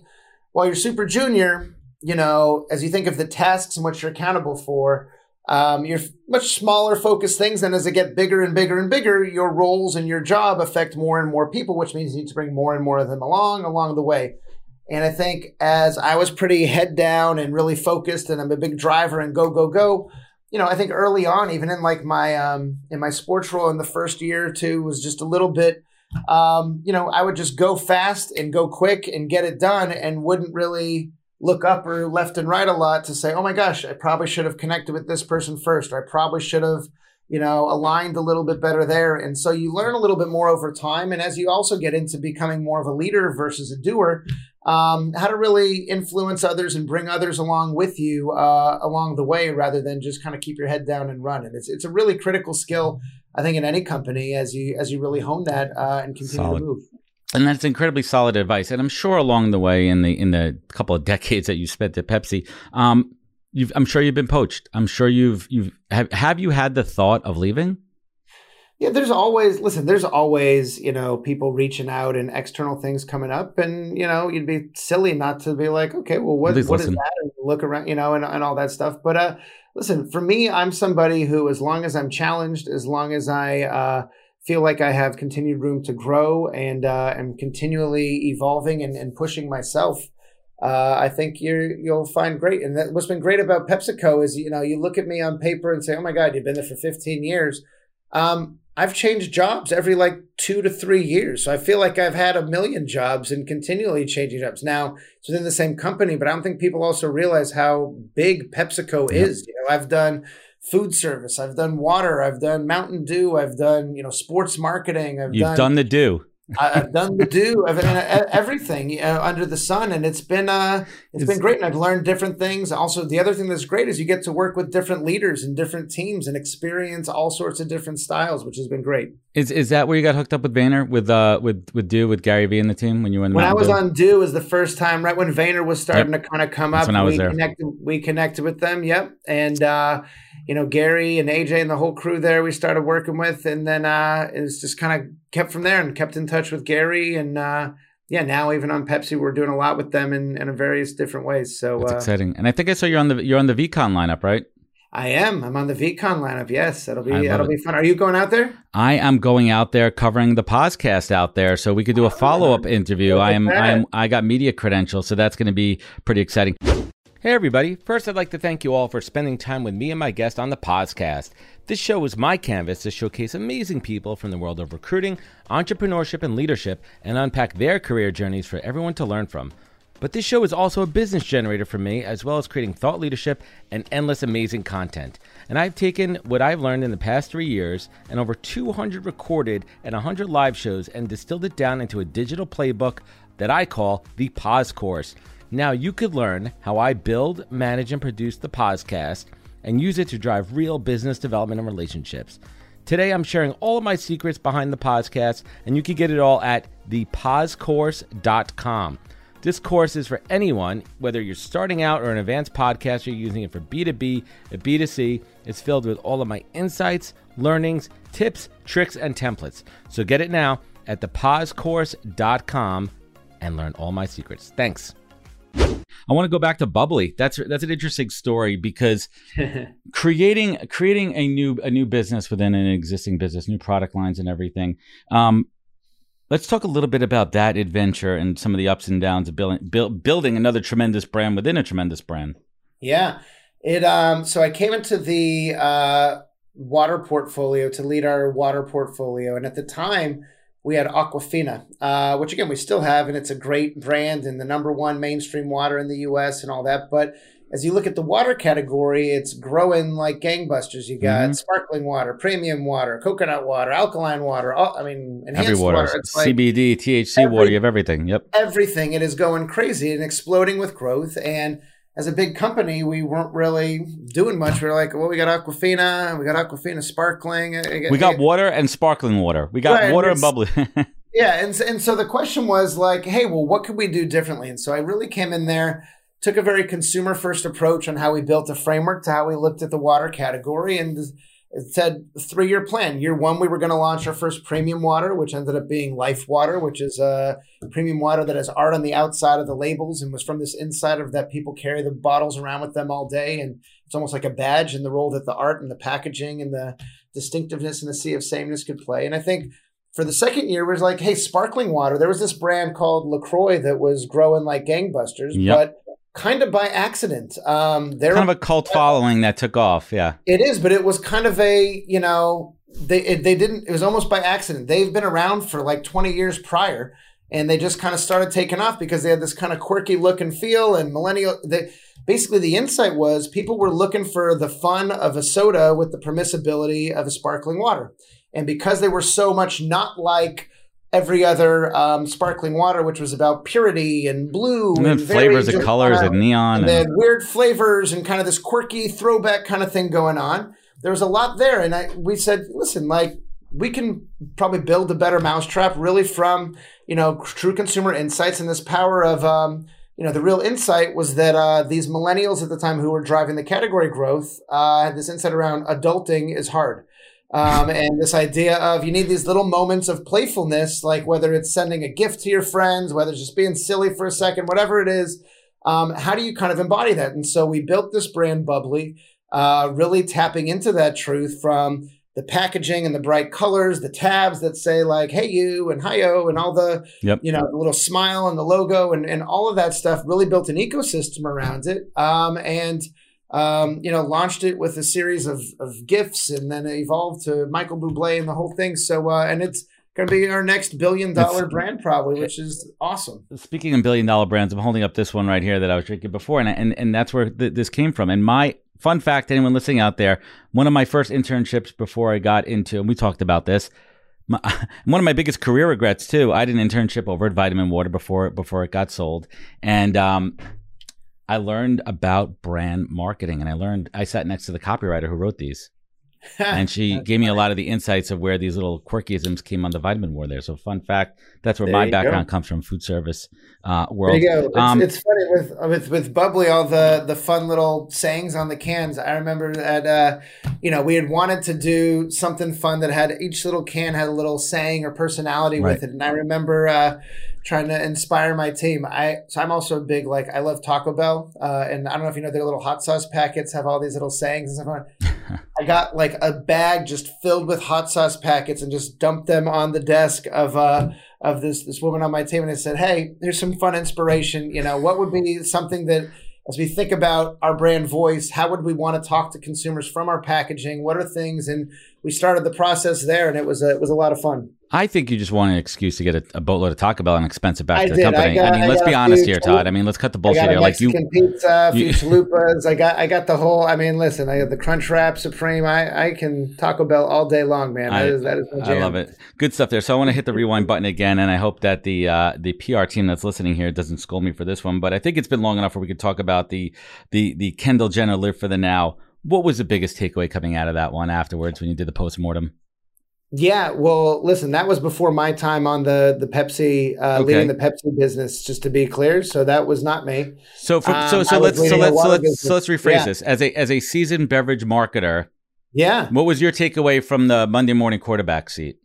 while you're super junior, you know, as you think of the tasks and what you're accountable for, um, you're much smaller focused things. And as they get bigger and bigger and bigger, your roles and your job affect more and more people, which means you need to bring more and more of them along along the way. And I think as I was pretty head down and really focused, and I'm a big driver and go go go. You know, I think early on, even in like my um, in my sports role in the first year or two, was just a little bit. Um, you know, I would just go fast and go quick and get it done, and wouldn't really look up or left and right a lot to say, oh my gosh, I probably should have connected with this person first, or I probably should have, you know, aligned a little bit better there. And so you learn a little bit more over time. And as you also get into becoming more of a leader versus a doer, um, how to really influence others and bring others along with you uh, along the way rather than just kind of keep your head down and run. And it's, it's a really critical skill, I think, in any company as you as you really hone that uh, and continue Solid. to move and that's incredibly solid advice. And I'm sure along the way, in the in the couple of decades that you spent at Pepsi, um, I'm sure you've been poached. I'm sure you've you've have, have you had the thought of leaving? Yeah, there's always listen. There's always you know people reaching out and external things coming up, and you know you'd be silly not to be like, okay, well, what what is that? And look around, you know, and and all that stuff. But uh, listen, for me, I'm somebody who, as long as I'm challenged, as long as I uh, feel like I have continued room to grow and uh, am continually evolving and, and pushing myself. Uh, I think you you'll find great. And that, what's been great about PepsiCo is you know you look at me on paper and say, oh my God, you've been there for 15 years. um, I've changed jobs every like two to three years. So I feel like I've had a million jobs and continually changing jobs. Now it's within the same company, but I don't think people also realize how big PepsiCo yep. is. You know, I've done food service, I've done water, I've done Mountain Dew, I've done you know sports marketing. I've You've done, done the do. I've done the do of everything you know, under the sun, and it's been uh, it's, it's been great, and I've learned different things. Also, the other thing that's great is you get to work with different leaders and different teams and experience all sorts of different styles, which has been great. Is is that where you got hooked up with Vayner with uh with with Do with Gary Vee and the team when you were in when Mountain I was Dew? on Dew was the first time right when Vayner was starting yep. to kind of come That's up. when I was we there. Connected, we connected with them. Yep, and. uh you know, Gary and AJ and the whole crew there we started working with. And then uh, it's just kind of kept from there and kept in touch with Gary. And uh, yeah, now even on Pepsi, we're doing a lot with them in, in various different ways. So that's uh, exciting. And I think I saw you're on the you're on the VeeCon lineup, right? I am. I'm on the VeeCon lineup. Yes, that'll be that'll it. be fun. Are you going out there? I am going out there covering the podcast out there, so we could do a follow up interview. I am I am I got media credentials, so that's going to be pretty exciting. Hey, everybody. First, I'd like to thank you all for spending time with me and my guest on the podcast. This show is my canvas to showcase amazing people from the world of recruiting, entrepreneurship, and leadership and unpack their career journeys for everyone to learn from. But this show is also a business generator for me, as well as creating thought leadership and endless amazing content. And I've taken what I've learned in the past three years and over 200 recorded and 100 live shows and distilled it down into a digital playbook that I call the Pause Course. Now you could learn how I build, manage, and produce the podcast and use it to drive real business development and relationships. Today, I'm sharing all of my secrets behind the podcast, and you can get it all at thepausecourse.com. This course is for anyone, whether you're starting out or an advanced podcaster using it for B2B and B2C. It's filled with all of my insights, learnings, tips, tricks, and templates. So get it now at thepausecourse.com and learn all my secrets. Thanks. I want to go back to bubbly. That's that's an interesting story because creating creating a new a new business within an existing business, new product lines and everything. Um, let's talk a little bit about that adventure and some of the ups and downs of building build, building another tremendous brand within a tremendous brand. Yeah, it. Um, so I came into the uh, water portfolio to lead our water portfolio, and at the time we had Aquafina, uh, which again we still have, and it's a great brand and the number one mainstream water in the U.S. and all that. But as you look at the water category, it's growing like gangbusters. You got mm-hmm. sparkling water, premium water, coconut water, alkaline water. All, I mean, enhanced Every water. water. It's CBD, like THC every, water. You have everything. Yep. Everything. It is going crazy and exploding with growth and as a big company, we weren't really doing much. We were like, well, we got Aquafina, we got Aquafina sparkling. We got water and sparkling water. We got right, water and, and bubbly. yeah, and and so the question was like, hey, well, what could we do differently? And so I really came in there, took a very consumer first approach on how we built a framework to how we looked at the water category, and it said three year plan. Year one, we were going to launch our first premium water, which ended up being Life Water, which is a premium water that has art on the outside of the labels and was from this insider that people carry the bottles around with them all day. And it's almost like a badge in the role that the art and the packaging and the distinctiveness and the sea of sameness could play. And I think for the second year, it was like, hey, sparkling water. There was this brand called LaCroix that was growing like gangbusters, yep. but kind of by accident. Um, they're kind of a cult following that took off. Yeah, it is, but it was kind of a you know they it, they didn't. It was almost by accident. They've been around for like twenty years prior, and they just kind of started taking off because they had this kind of quirky look and feel and millennial. They, basically, the insight was people were looking for the fun of a soda with the permissibility of a sparkling water, and because they were so much not like every other um, sparkling water, which was about purity and blue and, and flavors and colors and neon. And, and weird flavors and kind of this quirky throwback kind of thing going on. There was a lot there. And I, we said, listen, like, we can probably build a better mousetrap really from, you know, true consumer insights and this power of, um, you know, the real insight was that uh, these millennials at the time who were driving the category growth uh, had this insight around adulting is hard. Um, and this idea of you need these little moments of playfulness, like whether it's sending a gift to your friends, whether it's just being silly for a second, whatever it is. Um, how do you kind of embody that? And so we built this brand, Bubbly, uh, really tapping into that truth from the packaging and the bright colors, the tabs that say like "Hey you" and "Hiyo" and all the yep. you know the little smile and the logo and and all of that stuff. Really built an ecosystem around it. Um, and um, you know, launched it with a series of, of gifts and then evolved to Michael Bublé and the whole thing. So, uh, and it's going to be our next billion dollar brand probably, which is awesome. Speaking of billion dollar brands, I'm holding up this one right here that I was drinking before, and and, and that's where th- this came from. And my fun fact, anyone listening out there, one of my first internships before I got into, and we talked about this. My, one of my biggest career regrets too. I did an internship over at Vitamin Water before before it got sold, and um, I learned about brand marketing, and I learned I sat next to the copywriter who wrote these and she gave me a lot of the insights of where these little quirkyisms came on the vitamin war there. So, fun fact: that's where there my background go. comes from, food service uh, world. There you go. It's, um, it's, funny with with with bubbly, all the the fun little sayings on the cans. I remember that uh, you know we had wanted to do something fun that had each little can had a little saying or personality right. with it, and I remember. Uh, trying to inspire my team. I so I'm also big like I love Taco Bell, uh, and I don't know if you know their little hot sauce packets have all these little sayings and stuff. On. I got like a bag just filled with hot sauce packets and just dumped them on the desk of uh of this this woman on my team, and I said, "Hey, here's some fun inspiration. You know, what would be something that." As we think about our brand voice, how would we want to talk to consumers from our packaging? What are things? And we started the process there, and it was a, it was a lot of fun. I think you just want an excuse to get a, a boatload of Taco Bell and expense it back I to the did. company. I, got, I mean, I let's be honest here, Todd. I mean, let's cut the bullshit here. Like you, can pizza, you, chalupas. I got, I got the whole. I mean, listen, I got the Crunch Wrap Supreme. I, I can Taco Bell all day long, man. That I, is, that is my jam. I love it. Good stuff there. So I want to hit the rewind button again, and I hope that the uh, the PR team that's listening here doesn't scold me for this one. But I think it's been long enough where we could talk about the the the Kendall Jenner live for the now. What was the biggest takeaway coming out of that one afterwards when you did the post mortem? Yeah, well, listen, that was before my time on the the Pepsi uh, okay. leading the Pepsi business. Just to be clear, so that was not me. So, for, um, so, so let's so let's so let's, so let's rephrase yeah. this as a as a seasoned beverage marketer. Yeah, what was your takeaway from the Monday morning quarterback seat?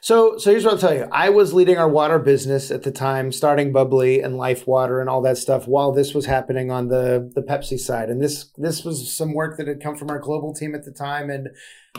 So, so here's what I'll tell you. I was leading our water business at the time, starting Bubbly and Life Water and all that stuff, while this was happening on the the Pepsi side. And this this was some work that had come from our global team at the time. And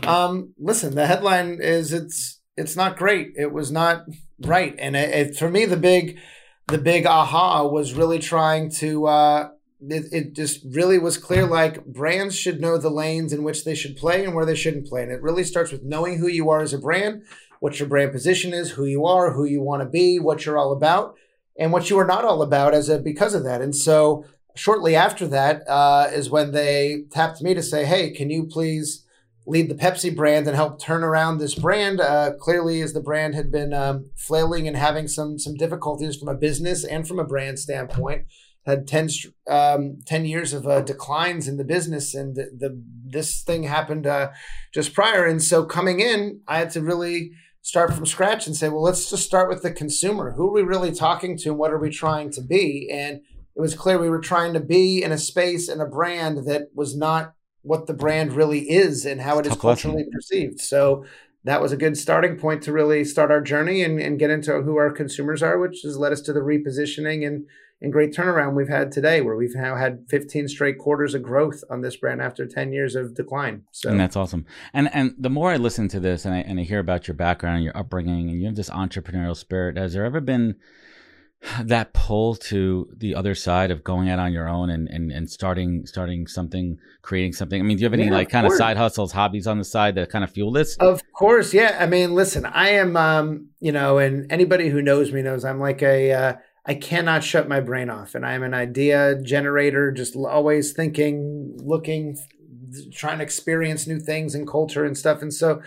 um, listen, the headline is it's it's not great. It was not right. And it, it, for me, the big the big aha was really trying to. Uh, it, it just really was clear like brands should know the lanes in which they should play and where they shouldn't play. And it really starts with knowing who you are as a brand what your brand position is, who you are, who you want to be, what you're all about, and what you are not all about as a because of that. And so shortly after that uh, is when they tapped me to say, "Hey, can you please?" lead the Pepsi brand and help turn around this brand. Uh, clearly, as the brand had been um, flailing and having some some difficulties from a business and from a brand standpoint, had 10, um, 10 years of uh, declines in the business, and the, the this thing happened uh, just prior. And so, coming in, I had to really start from scratch and say, well, let's just start with the consumer. Who are we really talking to and what are we trying to be? And it was clear we were trying to be in a space and a brand that was not what the brand really is and how it is culturally lesson. perceived. So that was a good starting point to really start our journey and, and get into who our consumers are, which has led us to the repositioning and and great turnaround we've had today, where we've now had 15 straight quarters of growth on this brand after 10 years of decline. So and that's awesome. And and the more I listen to this and I, and I hear about your background and your upbringing and you have this entrepreneurial spirit, has there ever been that pull to the other side of going out on your own and, and, and starting starting something, creating something? I mean, do you have any yeah, like kind of side hustles, hobbies on the side that kind of fuel this? Of course, yeah. I mean, listen, I am, um, you know, and anybody who knows me knows I'm like a uh, I cannot shut my brain off. And I'm an idea generator, just always thinking, looking, trying to experience new things and culture and stuff. And so,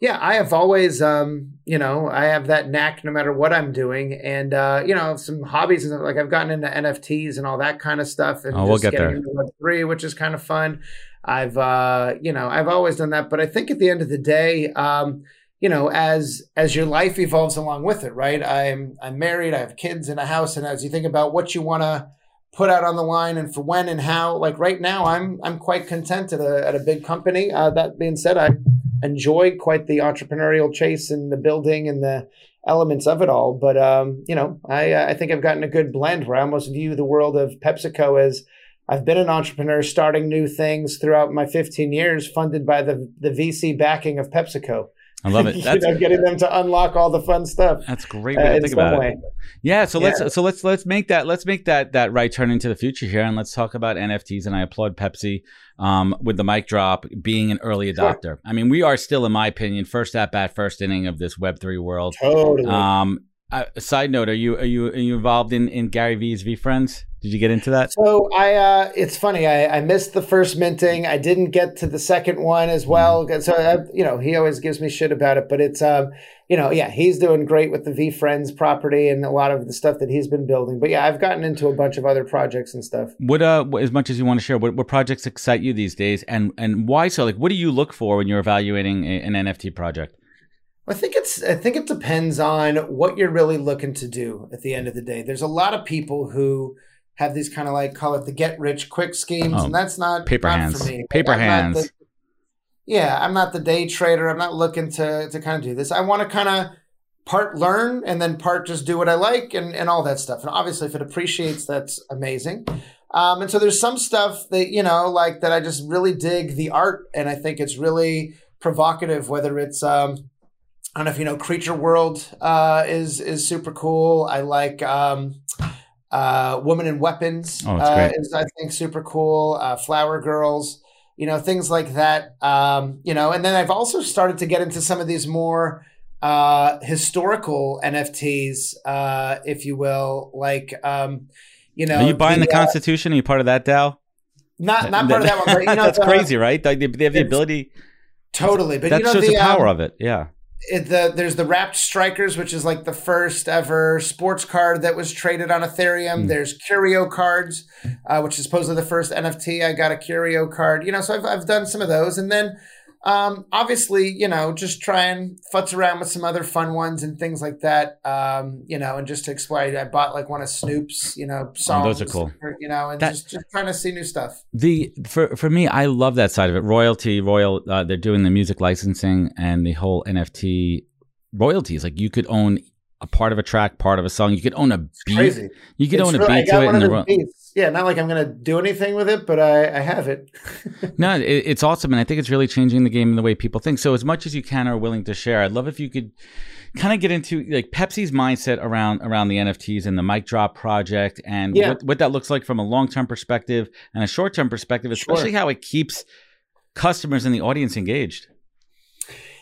yeah, I have always, um, you know, I have that knack no matter what I'm doing. And, uh, you know, some hobbies and like I've gotten into NFTs and all that kind of stuff. And oh, we'll get there. Into Web3, which is kind of fun. I've, uh, you know, I've always done that. But I think at the end of the day, um, you know as as your life evolves along with it right i'm i'm married i have kids in a house and as you think about what you want to put out on the line and for when and how like right now i'm i'm quite content at a, at a big company uh, that being said i enjoy quite the entrepreneurial chase and the building and the elements of it all but um you know i i think i've gotten a good blend where i almost view the world of pepsico as I've been an entrepreneur starting new things throughout my 15 years funded by the, the VC backing of PepsiCo. I love it. That's, you know, getting them to unlock all the fun stuff. That's great way uh, to think about way. it. Yeah. So yeah. let's so let's let's make that let's make that that right turn into the future here, and let's talk about NFTs. And I applaud Pepsi um, with the mic drop being an early adopter. Sure. I mean, we are still, in my opinion, first at bat, first inning of this Web three world. Totally. Um, uh, side note: Are you are you are you involved in in Gary Vee's VeeFriends? Did you get into that? So I, uh, it's funny. I, I missed the first minting. I didn't get to the second one as well. Mm-hmm. So I, you know, he always gives me shit about it. But it's, um, you know, yeah, he's doing great with the VeeFriends property and a lot of the stuff that he's been building. But yeah, I've gotten into a bunch of other projects and stuff. What, uh, as much as you want to share, what, what projects excite you these days, and and why so? Like, what do you look for when you're evaluating a, an NFT project? I think it's I think it depends on what you're really looking to do at the end of the day. There's a lot of people who have these kind of like call it the get rich quick schemes, oh, and that's not paper not hands. For me. Paper I'm hands. The, yeah, I'm not the day trader. I'm not looking to to kind of do this. I want to kind of part learn and then part just do what I like and and all that stuff. And obviously, if it appreciates, that's amazing. Um, and so there's some stuff that you know like that I just really dig the art, and I think it's really provocative. Whether it's um, I don't know if you know Creature World uh, is is super cool. I like. Um, uh, Women and Weapons oh, uh, is, I think, super cool. Uh, Flower Girls, you know, things like that. Um, you know, and then I've also started to get into some of these more uh, historical NFTs, uh, if you will, like, um, you know, are you buying the, the Constitution? Are you part of that DAO? Not, not part of that one. But, you know, That's the, crazy, right? Like they, they have the ability. Totally, but that you know, shows the, the power um, of it. Yeah it, the there's the wrapped strikers, which is like the first ever sports card that was traded on Ethereum. Mm. There's curio cards, uh, which is supposedly the first NFT. I got a curio card, you know. So I've I've done some of those, and then um, obviously, you know, just try and futz around with some other fun ones and things like that. Um, you know, and just to explain, I bought like one of Snoop's, you know, songs. Oh, those are cool. You know, and that, just, just trying to see new stuff. The for for me, I love that side of it. Royalty, royal. Uh, they're doing the music licensing and the whole NFT royalties. Like you could own a part of a track, part of a song. You could own a beat. Crazy. You could it's own a beat to it. In the beats yeah, not like I'm going to do anything with it, but I, I have it. no, it, it's awesome. And I think it's really changing the game and the way people think. So, as much as you can are willing to share, I'd love if you could kind of get into like Pepsi's mindset around around the NFTs and the mic drop project and yeah. what, what that looks like from a long term perspective and a short term perspective, especially sure. how it keeps customers and the audience engaged.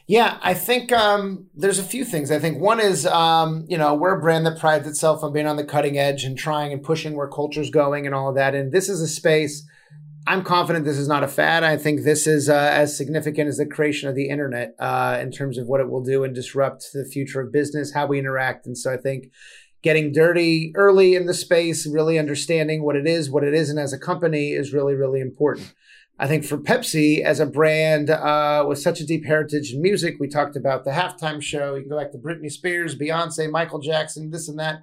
Yeah, I think um, there's a few things. I think one is, um, you know, we're a brand that prides itself on being on the cutting edge and trying and pushing where culture's going and all of that. And this is a space. I'm confident this is not a fad. I think this is uh, as significant as the creation of the internet uh, in terms of what it will do and disrupt the future of business, how we interact. And so I think getting dirty early in the space, really understanding what it is, what it isn't as a company is really, really important. I think for Pepsi as a brand uh, with such a deep heritage in music, we talked about the halftime show. You can go back to Britney Spears, Beyonce, Michael Jackson, this and that.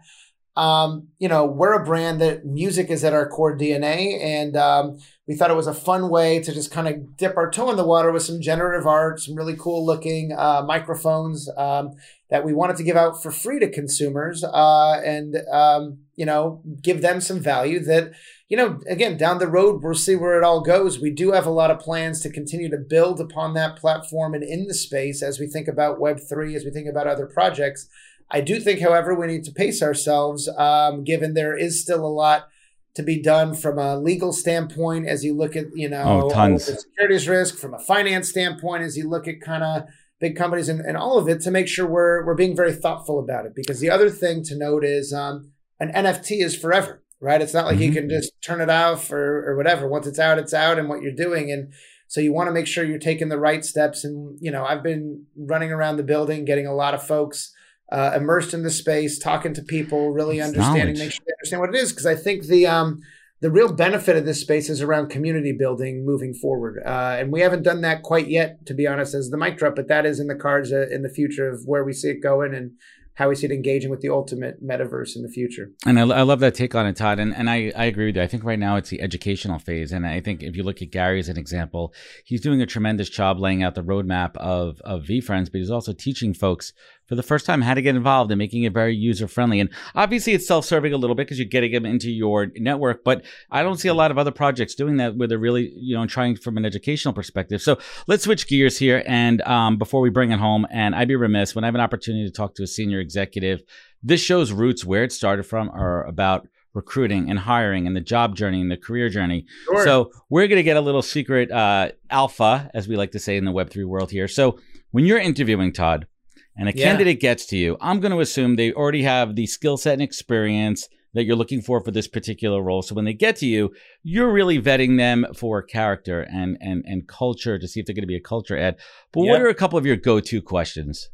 Um, you know, we're a brand that music is at our core DNA, and um, we thought it was a fun way to just kind of dip our toe in the water with some generative art, some really cool looking uh, microphones um, that we wanted to give out for free to consumers, uh, and um, you know, give them some value that you know, again, down the road, we'll see where it all goes. We do have a lot of plans to continue to build upon that platform and in the space as we think about Web3, as we think about other projects. I do think, however, we need to pace ourselves, um, given there is still a lot to be done from a legal standpoint as you look at, you know, oh, tons. the securities risk, from a finance standpoint, as you look at kind of big companies and, and all of it to make sure we're, we're being very thoughtful about it. Because the other thing to note is um, an NFT is forever right? It's not like mm-hmm. you can just turn it off or, or whatever. Once it's out, it's out and what you're doing. And so you want to make sure you're taking the right steps. And, you know, I've been running around the building, getting a lot of folks uh, immersed in the space, talking to people, really it's understanding, make sure they understand what it is. Cause I think the, um, the real benefit of this space is around community building moving forward. Uh, and we haven't done that quite yet, to be honest, as the mic drop, but that is in the cards uh, in the future of where we see it going. And how we see it engaging with the ultimate metaverse in the future. And I, I love that take on it, Todd. And, and I, I agree with you. I think right now it's the educational phase. And I think if you look at Gary as an example, he's doing a tremendous job laying out the roadmap of, of VeeFriends, but he's also teaching folks for the first time how to get involved and making it very user friendly. And obviously, it's self serving a little bit because you're getting them into your network. But I don't see a lot of other projects doing that where they're really, you know, trying from an educational perspective. So let's switch gears here. And um, before we bring it home, and I'd be remiss when I have an opportunity to talk to a senior executive, this show's roots, where it started from, are about recruiting and hiring and the job journey and the career journey. Sure. So we're going to get a little secret uh, alpha, as we like to say in the Web3 world here. So when you're interviewing Todd and a yeah. candidate gets to you, I'm going to assume they already have the skill set and experience that you're looking for for this particular role. So when they get to you, you're really vetting them for character and and and culture to see if they're going to be a culture ad. But yep. what are a couple of your go-to questions?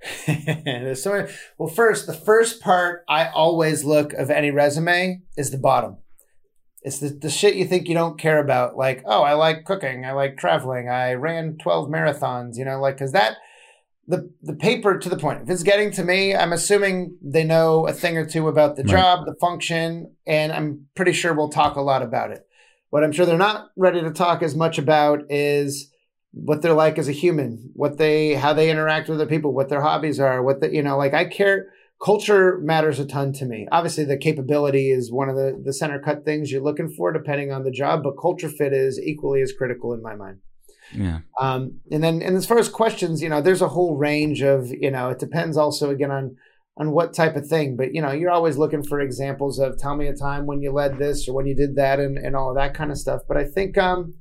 so, well, first, the first part I always look of any resume is the bottom. It's the, the shit you think you don't care about. Like, oh, I like cooking. I like traveling. I ran 12 marathons, you know, like, because that, the, the paper to the point. If it's getting to me, I'm assuming they know a thing or two about the right. job, the function, and I'm pretty sure we'll talk a lot about it. What I'm sure they're not ready to talk as much about is what they're like as a human, what they, how they interact with other people, what their hobbies are, what the, you know, like I care culture matters a ton to me. Obviously, the capability is one of the the center cut things you're looking for, depending on the job. But culture fit is equally as critical in my mind. Yeah. Um, and then, and as far as questions, you know, there's a whole range of, you know, it depends also again on on what type of thing. But you know, you're always looking for examples of tell me a time when you led this or when you did that and and all of that kind of stuff. But I think, um,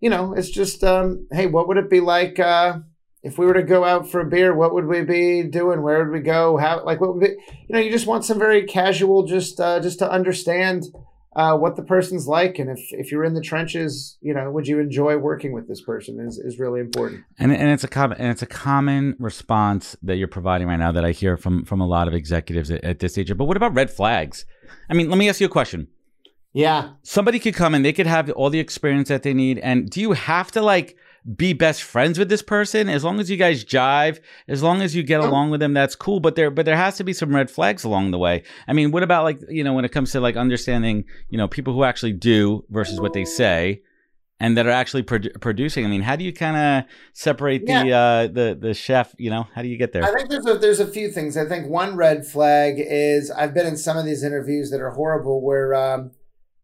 you know, it's just, um, hey, what would it be like? Uh, if we were to go out for a beer, what would we be doing? Where would we go? How like what would be? You know, you just want some very casual, just uh, just to understand uh, what the person's like, and if if you're in the trenches, you know, would you enjoy working with this person? Is is really important. And and it's a common and it's a common response that you're providing right now that I hear from from a lot of executives at, at this age. But what about red flags? I mean, let me ask you a question. Yeah, somebody could come and they could have all the experience that they need, and do you have to like? Be best friends with this person. As long as you guys jive as long as you get along with them that's cool. But there but there has to be some red flags along the way. I mean what about like you know when it comes to like understanding you know people who actually do versus what they say and that are actually pro- producing? I mean how do you kind of separate the yeah. uh the the chef you know? How do you get there? I think there's a there's a few things. I think one red flag is i've been in some of these interviews that are horrible where um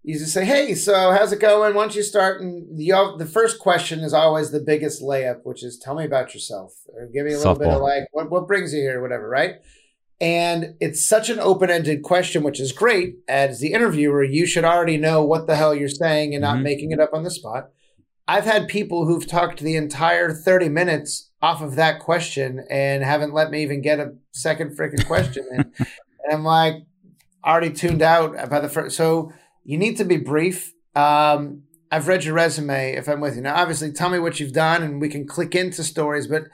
you just say, "Hey, so how's it going? Why don't you start?" And the the first question is always the biggest layup, which is, "Tell me about yourself," or "Give me a little Softball. bit of like what what brings you here, whatever." Right? And it's such an open ended question, which is great. As the interviewer, you should already know what the hell you're saying and not mm-hmm. making it up on the spot. I've had people who've talked the entire 30 minutes off of that question and haven't let me even get a second freaking question in. and I'm like, already tuned out about the first. So you need to be brief. Um, I've read your resume if I'm with you. Now, obviously, tell me what you've done and we can click into stories, but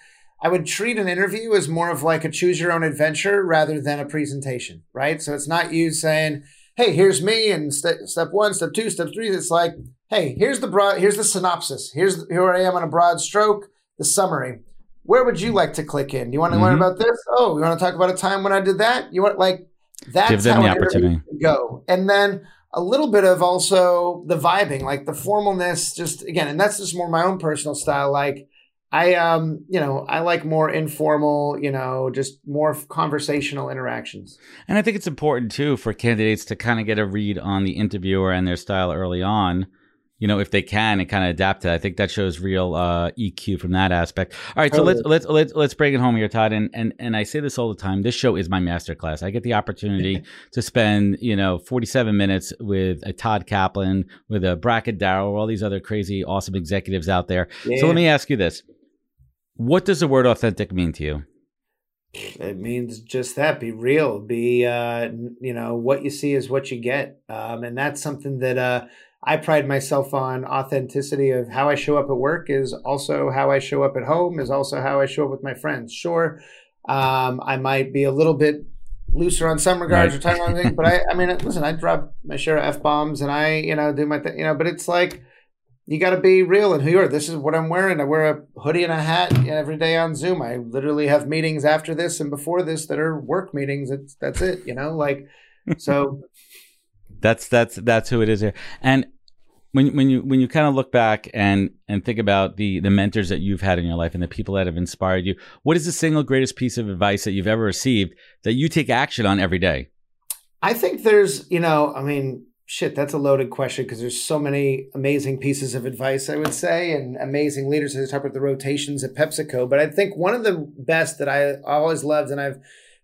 I would treat an interview as more of like a choose your own adventure rather than a presentation, right? So it's not you saying, hey, here's me and st- step one, step two, step three. It's like, hey, here's the broad, here's the synopsis. Here's here I am on a broad stroke, the summary. Where would you like to click in? Do You want to mm-hmm. learn about this? Oh, you want to talk about a time when I did that? You want like that's Give them how the opportunity go. And then a little bit of also the vibing, like the formalness, just again, and that's just more my own personal style. Like I, um, you know, I like more informal, you know, just more conversational interactions. And I think it's important too for candidates to kind of get a read on the interviewer and their style early on you know, if they can and kind of adapt to. I think that shows real uh, EQ from that aspect. All right, so let's let's let's let's bring it home here, Todd. And and and I say this all the time. This show is my masterclass. I get the opportunity to spend you know 47 minutes with a Todd Kaplan, with a Brackett Darrell, all these other crazy, awesome executives out there. Yeah. So let me ask you this: What does the word authentic mean to you? It means just that. Be real. Be uh, you know what you see is what you get, um, and that's something that. Uh, I pride myself on authenticity of how I show up at work is also how I show up at home is also how I show up with my friends. Sure, um, I might be a little bit looser on some regards right. or time on things, but I, I mean, listen, I drop my share of f bombs and I, you know, do my thing, you know. But it's like you got to be real and who you are. This is what I'm wearing. I wear a hoodie and a hat every day on Zoom. I literally have meetings after this and before this that are work meetings. It's that's it, you know, like so. That's that's that's who it is here. And when when you when you kind of look back and and think about the the mentors that you've had in your life and the people that have inspired you, what is the single greatest piece of advice that you've ever received that you take action on every day? I think there's, you know, I mean, shit, that's a loaded question because there's so many amazing pieces of advice, I would say, and amazing leaders. I talk about the rotations at PepsiCo, but I think one of the best that I always loved, and I've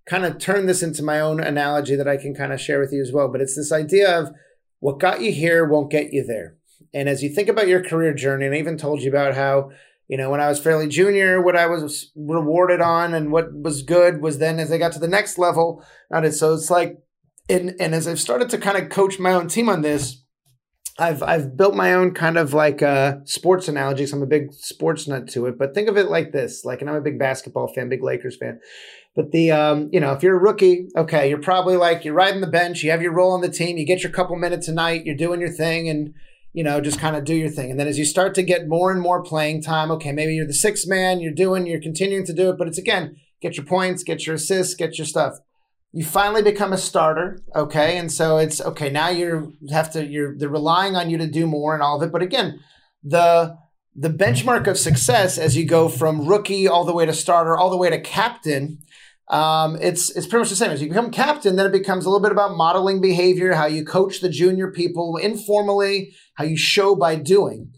kind of turned this into my own analogy that I can kind of share with you as well. But it's this idea of what got you here won't get you there. And as you think about your career journey, and I even told you about how, you know, when I was fairly junior, what I was rewarded on and what was good was then as I got to the next level. So it's like, and, and as I've started to kind of coach my own team on this, I've I've built my own kind of like uh, sports analogies. I'm a big sports nut to it, but think of it like this: like, and I'm a big basketball fan, big Lakers fan. But the, um, you know, if you're a rookie, okay, you're probably like, you're riding the bench, you have your role on the team, you get your couple minutes a night, you're doing your thing and, you know, just kind of do your thing. And then as you start to get more and more playing time, okay, maybe you're the sixth man, you're doing, you're continuing to do it, but it's again, get your points, get your assists, get your stuff. You finally become a starter, okay? And so it's okay, now you have to, you're, they're relying on you to do more and all of it. But again, the, the benchmark of success as you go from rookie all the way to starter, all the way to captain, um, it's it's pretty much the same. As you become captain, then it becomes a little bit about modeling behavior, how you coach the junior people informally, how you show by doing.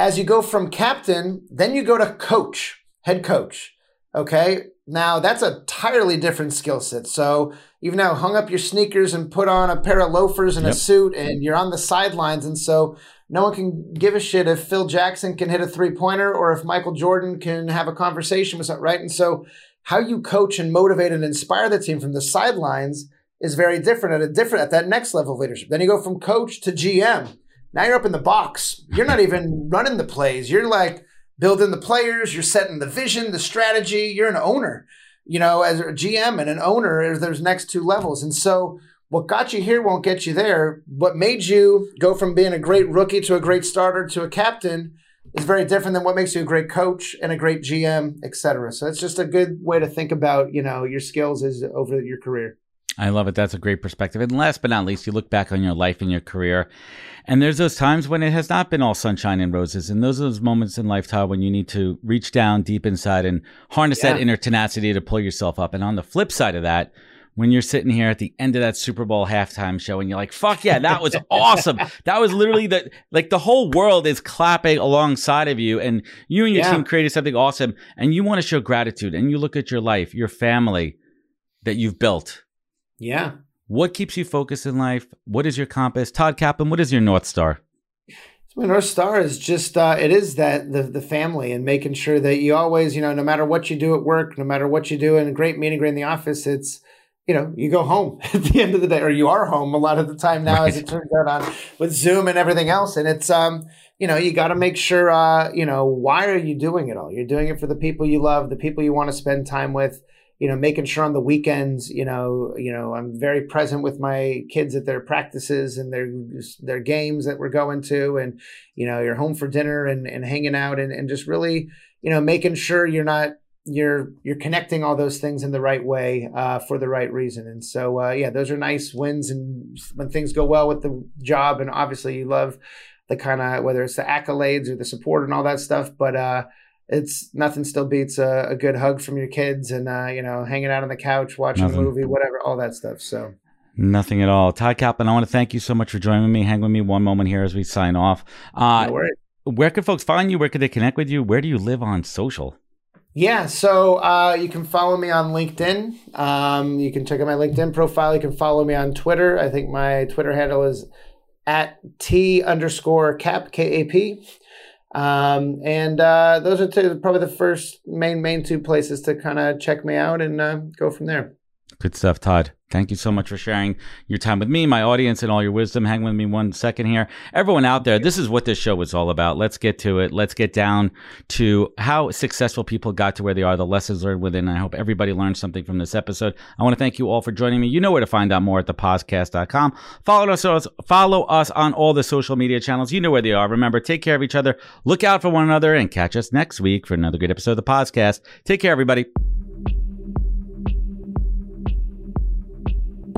As you go from captain, then you go to coach, head coach. Okay, now that's a entirely different skill set. So you've now hung up your sneakers and put on a pair of loafers and yep. a suit, and you're on the sidelines, and so no one can give a shit if Phil Jackson can hit a three pointer or if Michael Jordan can have a conversation with something, right? And so how you coach and motivate and inspire the team from the sidelines is very different at a different at that next level of leadership. Then you go from coach to GM. Now you're up in the box. You're not even running the plays. You're like building the players. You're setting the vision, the strategy. You're an owner. You know, as a GM and an owner, there's next two levels. And so what got you here won't get you there. What made you go from being a great rookie to a great starter to a captain is very different than what makes you a great coach and a great GM, et cetera. So it's just a good way to think about, you know, your skills as over your career. I love it. That's a great perspective. And last but not least, you look back on your life and your career, and there's those times when it has not been all sunshine and roses. And those are those moments in life, Todd, when you need to reach down deep inside and harness yeah. that inner tenacity to pull yourself up. And on the flip side of that, when you're sitting here at the end of that Super Bowl halftime show and you're like, fuck yeah, that was awesome. that was literally the, like the whole world is clapping alongside of you and you and your yeah. team created something awesome and you want to show gratitude and you look at your life, your family that you've built. Yeah. What keeps you focused in life? What is your compass? Todd Kaplan, what is your North Star? my North Star is just uh, it is that the the family and making sure that you always you know no matter what you do at work, no matter what you do in a great meeting or in the office, it's you know, you go home at the end of the day, or you are home a lot of the time now, right. as it turns out on with Zoom and everything else. And it's, um, you know, you got to make sure, uh, you know, why are you doing it all? You're doing it for the people you love, the people you want to spend time with. You know, making sure on the weekends, you know, you know, I'm very present with my kids at their practices and their their games that we're going to, and you know, you're home for dinner and and hanging out and and just really, you know, making sure you're not you're you're connecting all those things in the right way uh, for the right reason. And so, uh, yeah, those are nice wins. And when things go well with the job, and obviously you love the kind of whether it's the accolades or the support and all that stuff, but uh, it's nothing still beats a, a, good hug from your kids and uh, you know hanging out on the couch watching nothing. a movie, whatever, all that stuff. So. Nothing at all. Todd Kaplan, I want to thank you so much for joining me. Hang with me one moment here as we sign off. Uh, no where can folks find you? Where can they connect with you? Where do you live on social? Yeah, so uh, you can follow me on LinkedIn. Um, you can check out my LinkedIn profile. You can follow me on Twitter. I think my Twitter handle is at T underscore cap, K A P. Um, and uh, those are two, probably the first main, main two places to kind of check me out and uh, go from there. Good stuff, Todd. Thank you so much for sharing your time with me, my audience, and all your wisdom. Hang with me one second here. Everyone out there, this is what this show is all about. Let's get to it. Let's get down to how successful people got to where they are, the lessons learned within. I hope everybody learned something from this episode. I want to thank you all for joining me. You know where to find out more at thepodcast.com. Follow us, follow us on all the social media channels. You know where they are. Remember, take care of each other, look out for one another, and catch us next week for another great episode of the podcast. Take care, everybody.